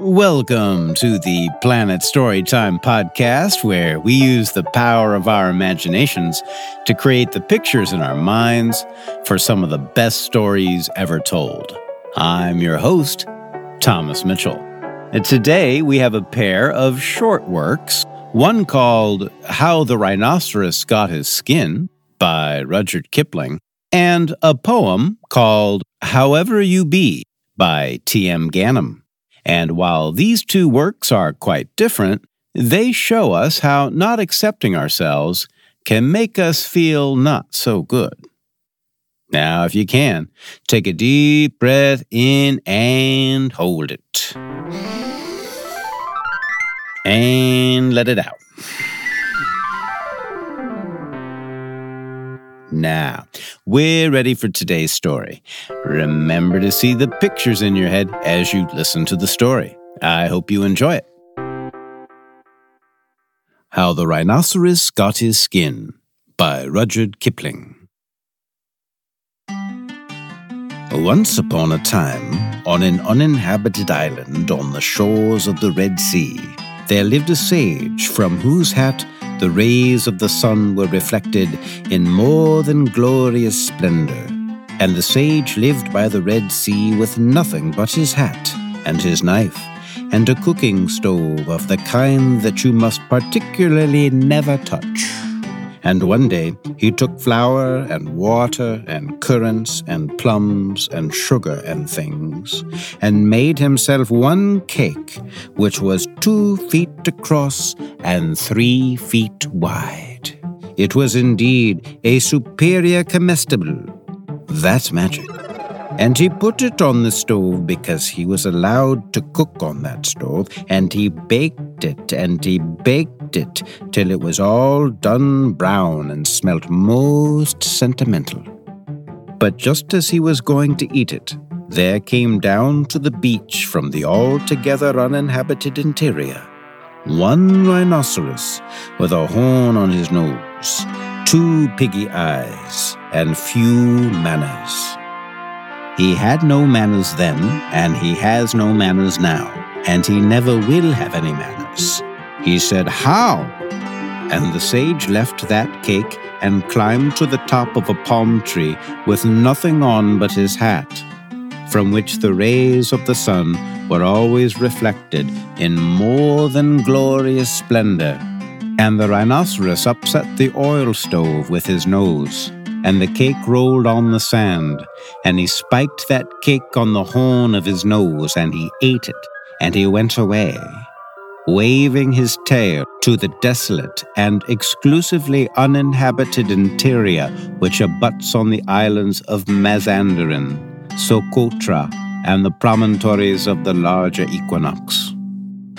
Welcome to the Planet Storytime podcast, where we use the power of our imaginations to create the pictures in our minds for some of the best stories ever told. I'm your host, Thomas Mitchell. And today we have a pair of short works, one called How the Rhinoceros Got His Skin by Rudyard Kipling, and a poem called However You Be by T.M. Ganim. And while these two works are quite different, they show us how not accepting ourselves can make us feel not so good. Now, if you can, take a deep breath in and hold it. And let it out. Now, we're ready for today's story. Remember to see the pictures in your head as you listen to the story. I hope you enjoy it. How the Rhinoceros Got His Skin by Rudyard Kipling. Once upon a time, on an uninhabited island on the shores of the Red Sea, there lived a sage from whose hat the rays of the sun were reflected in more than glorious splendor. And the sage lived by the Red Sea with nothing but his hat and his knife and a cooking stove of the kind that you must particularly never touch. And one day he took flour and water and currants and plums and sugar and things, and made himself one cake which was two feet across and three feet wide. It was indeed a superior comestible. That's magic. And he put it on the stove because he was allowed to cook on that stove, and he baked it and he baked it till it was all done brown and smelt most sentimental. But just as he was going to eat it, there came down to the beach from the altogether uninhabited interior one rhinoceros with a horn on his nose, two piggy eyes, and few manners. He had no manners then, and he has no manners now, and he never will have any manners. He said, How? And the sage left that cake and climbed to the top of a palm tree with nothing on but his hat, from which the rays of the sun were always reflected in more than glorious splendor. And the rhinoceros upset the oil stove with his nose and the cake rolled on the sand. And he spiked that cake on the horn of his nose, and he ate it, and he went away, waving his tail to the desolate and exclusively uninhabited interior which abuts on the islands of Mazanderan, Socotra, and the promontories of the larger equinox.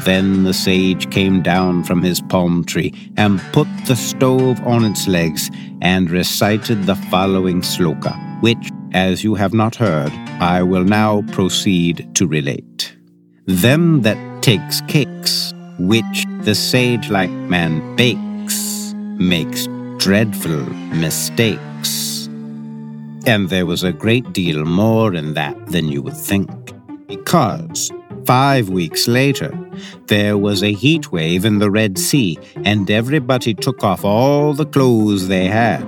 Then the sage came down from his palm tree and put the stove on its legs and recited the following sloka, which, as you have not heard, I will now proceed to relate. Them that takes cakes, which the sage like man bakes, makes dreadful mistakes. And there was a great deal more in that than you would think, because Five weeks later, there was a heat wave in the Red Sea, and everybody took off all the clothes they had.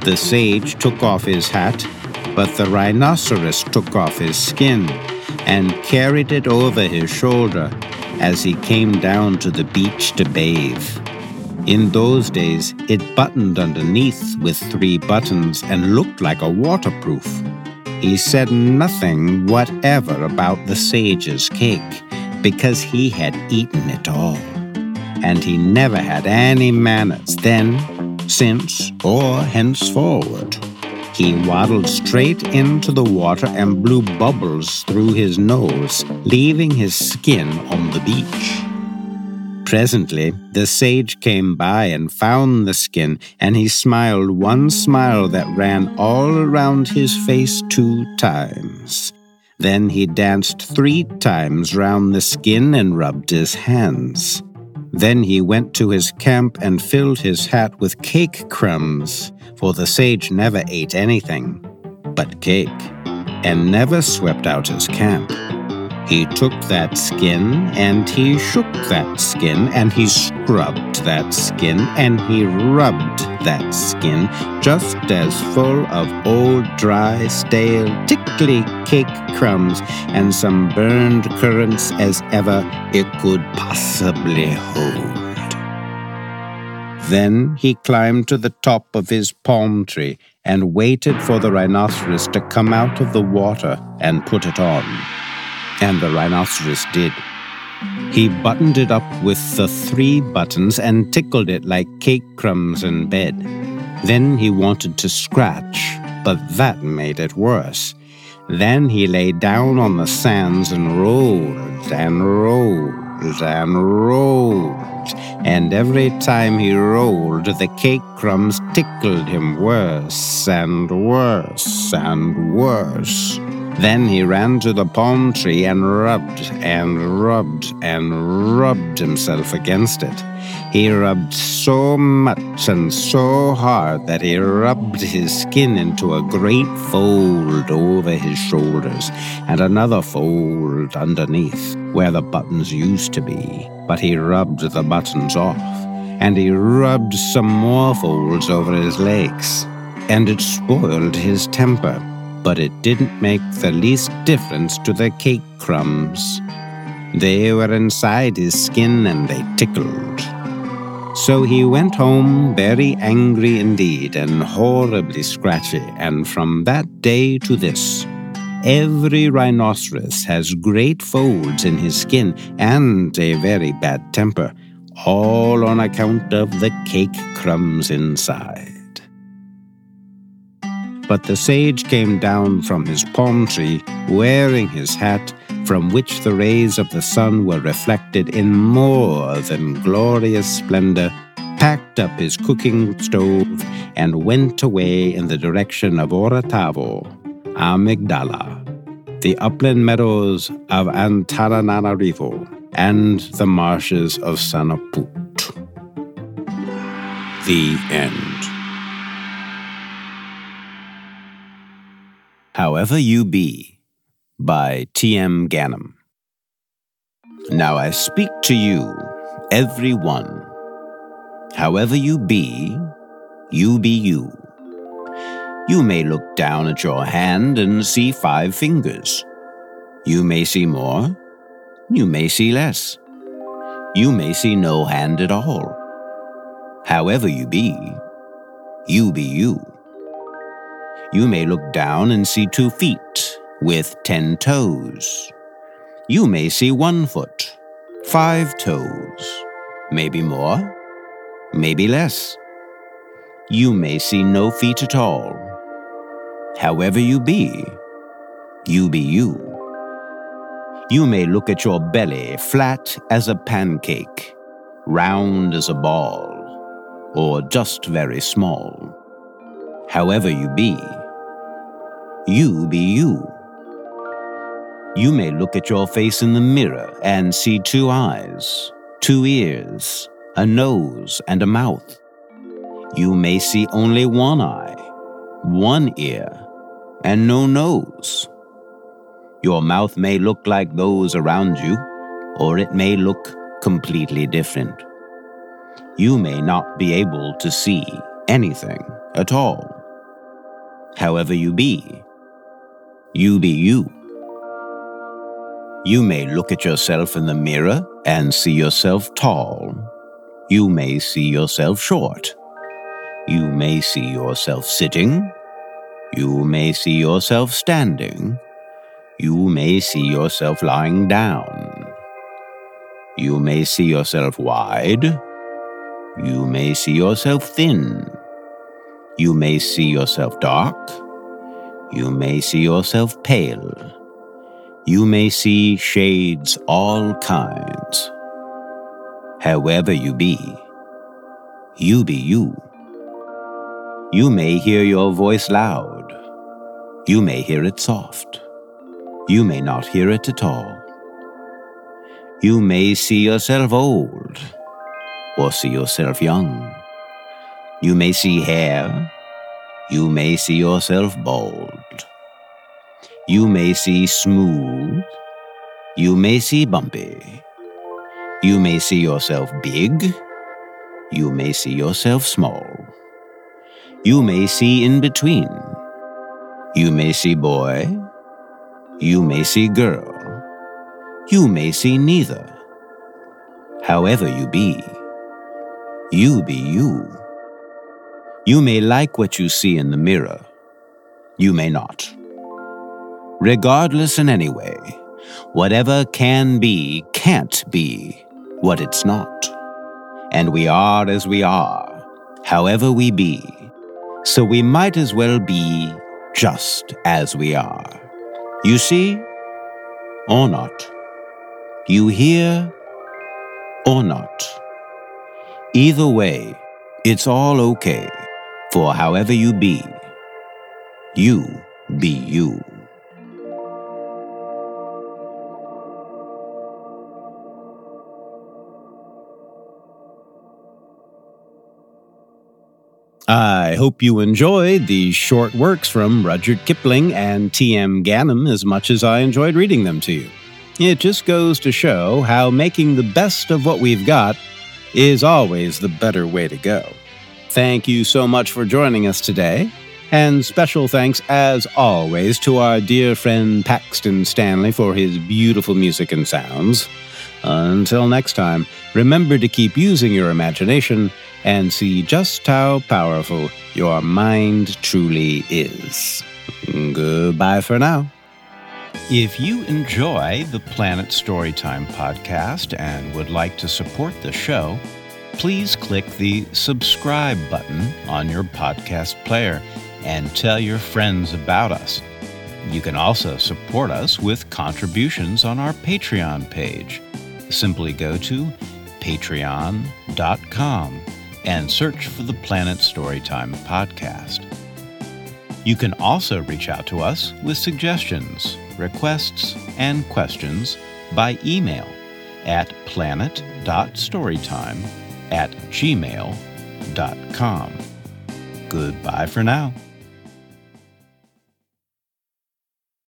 The sage took off his hat, but the rhinoceros took off his skin and carried it over his shoulder as he came down to the beach to bathe. In those days, it buttoned underneath with three buttons and looked like a waterproof. He said nothing whatever about the sage's cake because he had eaten it all. And he never had any manners then, since, or henceforward. He waddled straight into the water and blew bubbles through his nose, leaving his skin on the beach. Presently, the sage came by and found the skin, and he smiled one smile that ran all around his face two times. Then he danced three times round the skin and rubbed his hands. Then he went to his camp and filled his hat with cake crumbs, for the sage never ate anything but cake, and never swept out his camp. He took that skin and he shook that skin and he scrubbed that skin and he rubbed that skin just as full of old, dry, stale, tickly cake crumbs and some burned currants as ever it could possibly hold. Then he climbed to the top of his palm tree and waited for the rhinoceros to come out of the water and put it on. And the rhinoceros did. He buttoned it up with the three buttons and tickled it like cake crumbs in bed. Then he wanted to scratch, but that made it worse. Then he lay down on the sands and rolled and rolled and rolled. And every time he rolled, the cake crumbs tickled him worse and worse and worse. Then he ran to the palm tree and rubbed and rubbed and rubbed himself against it. He rubbed so much and so hard that he rubbed his skin into a great fold over his shoulders and another fold underneath where the buttons used to be. But he rubbed the buttons off and he rubbed some more folds over his legs and it spoiled his temper but it didn't make the least difference to the cake crumbs. They were inside his skin and they tickled. So he went home very angry indeed and horribly scratchy, and from that day to this, every rhinoceros has great folds in his skin and a very bad temper, all on account of the cake crumbs inside. But the sage came down from his palm tree, wearing his hat, from which the rays of the sun were reflected in more than glorious splendor, packed up his cooking stove, and went away in the direction of Orotavo, Amygdala, the upland meadows of Antananarivo, and the marshes of Sonaput. The end. However You Be by T.M. Ganim. Now I speak to you, every one. However you be, you be you. You may look down at your hand and see five fingers. You may see more. You may see less. You may see no hand at all. However you be, you be you. You may look down and see two feet with ten toes. You may see one foot, five toes, maybe more, maybe less. You may see no feet at all. However you be, you be you. You may look at your belly flat as a pancake, round as a ball, or just very small. However you be, you be you. You may look at your face in the mirror and see two eyes, two ears, a nose, and a mouth. You may see only one eye, one ear, and no nose. Your mouth may look like those around you, or it may look completely different. You may not be able to see anything at all. However, you be, you be you. You may look at yourself in the mirror and see yourself tall. You may see yourself short. You may see yourself sitting. You may see yourself standing. You may see yourself lying down. You may see yourself wide. You may see yourself thin. You may see yourself dark. You may see yourself pale. You may see shades all kinds. However you be, you be you. You may hear your voice loud. You may hear it soft. You may not hear it at all. You may see yourself old or see yourself young. You may see hair you may see yourself bald. You may see smooth. You may see bumpy. You may see yourself big. You may see yourself small. You may see in between. You may see boy. You may see girl. You may see neither. However you be, you be you. You may like what you see in the mirror. You may not. Regardless in any way, whatever can be can't be what it's not. And we are as we are, however we be. So we might as well be just as we are. You see or not. You hear or not. Either way, it's all okay, for however you be, you be you. I hope you enjoyed these short works from Rudyard Kipling and T.M. Ganim as much as I enjoyed reading them to you. It just goes to show how making the best of what we've got is always the better way to go. Thank you so much for joining us today, and special thanks, as always, to our dear friend Paxton Stanley for his beautiful music and sounds. Until next time, remember to keep using your imagination and see just how powerful your mind truly is. Goodbye for now. If you enjoy the Planet Storytime podcast and would like to support the show, please click the subscribe button on your podcast player and tell your friends about us. You can also support us with contributions on our Patreon page. Simply go to patreon.com and search for the Planet Storytime podcast. You can also reach out to us with suggestions, requests, and questions by email at planet.storytime at gmail.com. Goodbye for now.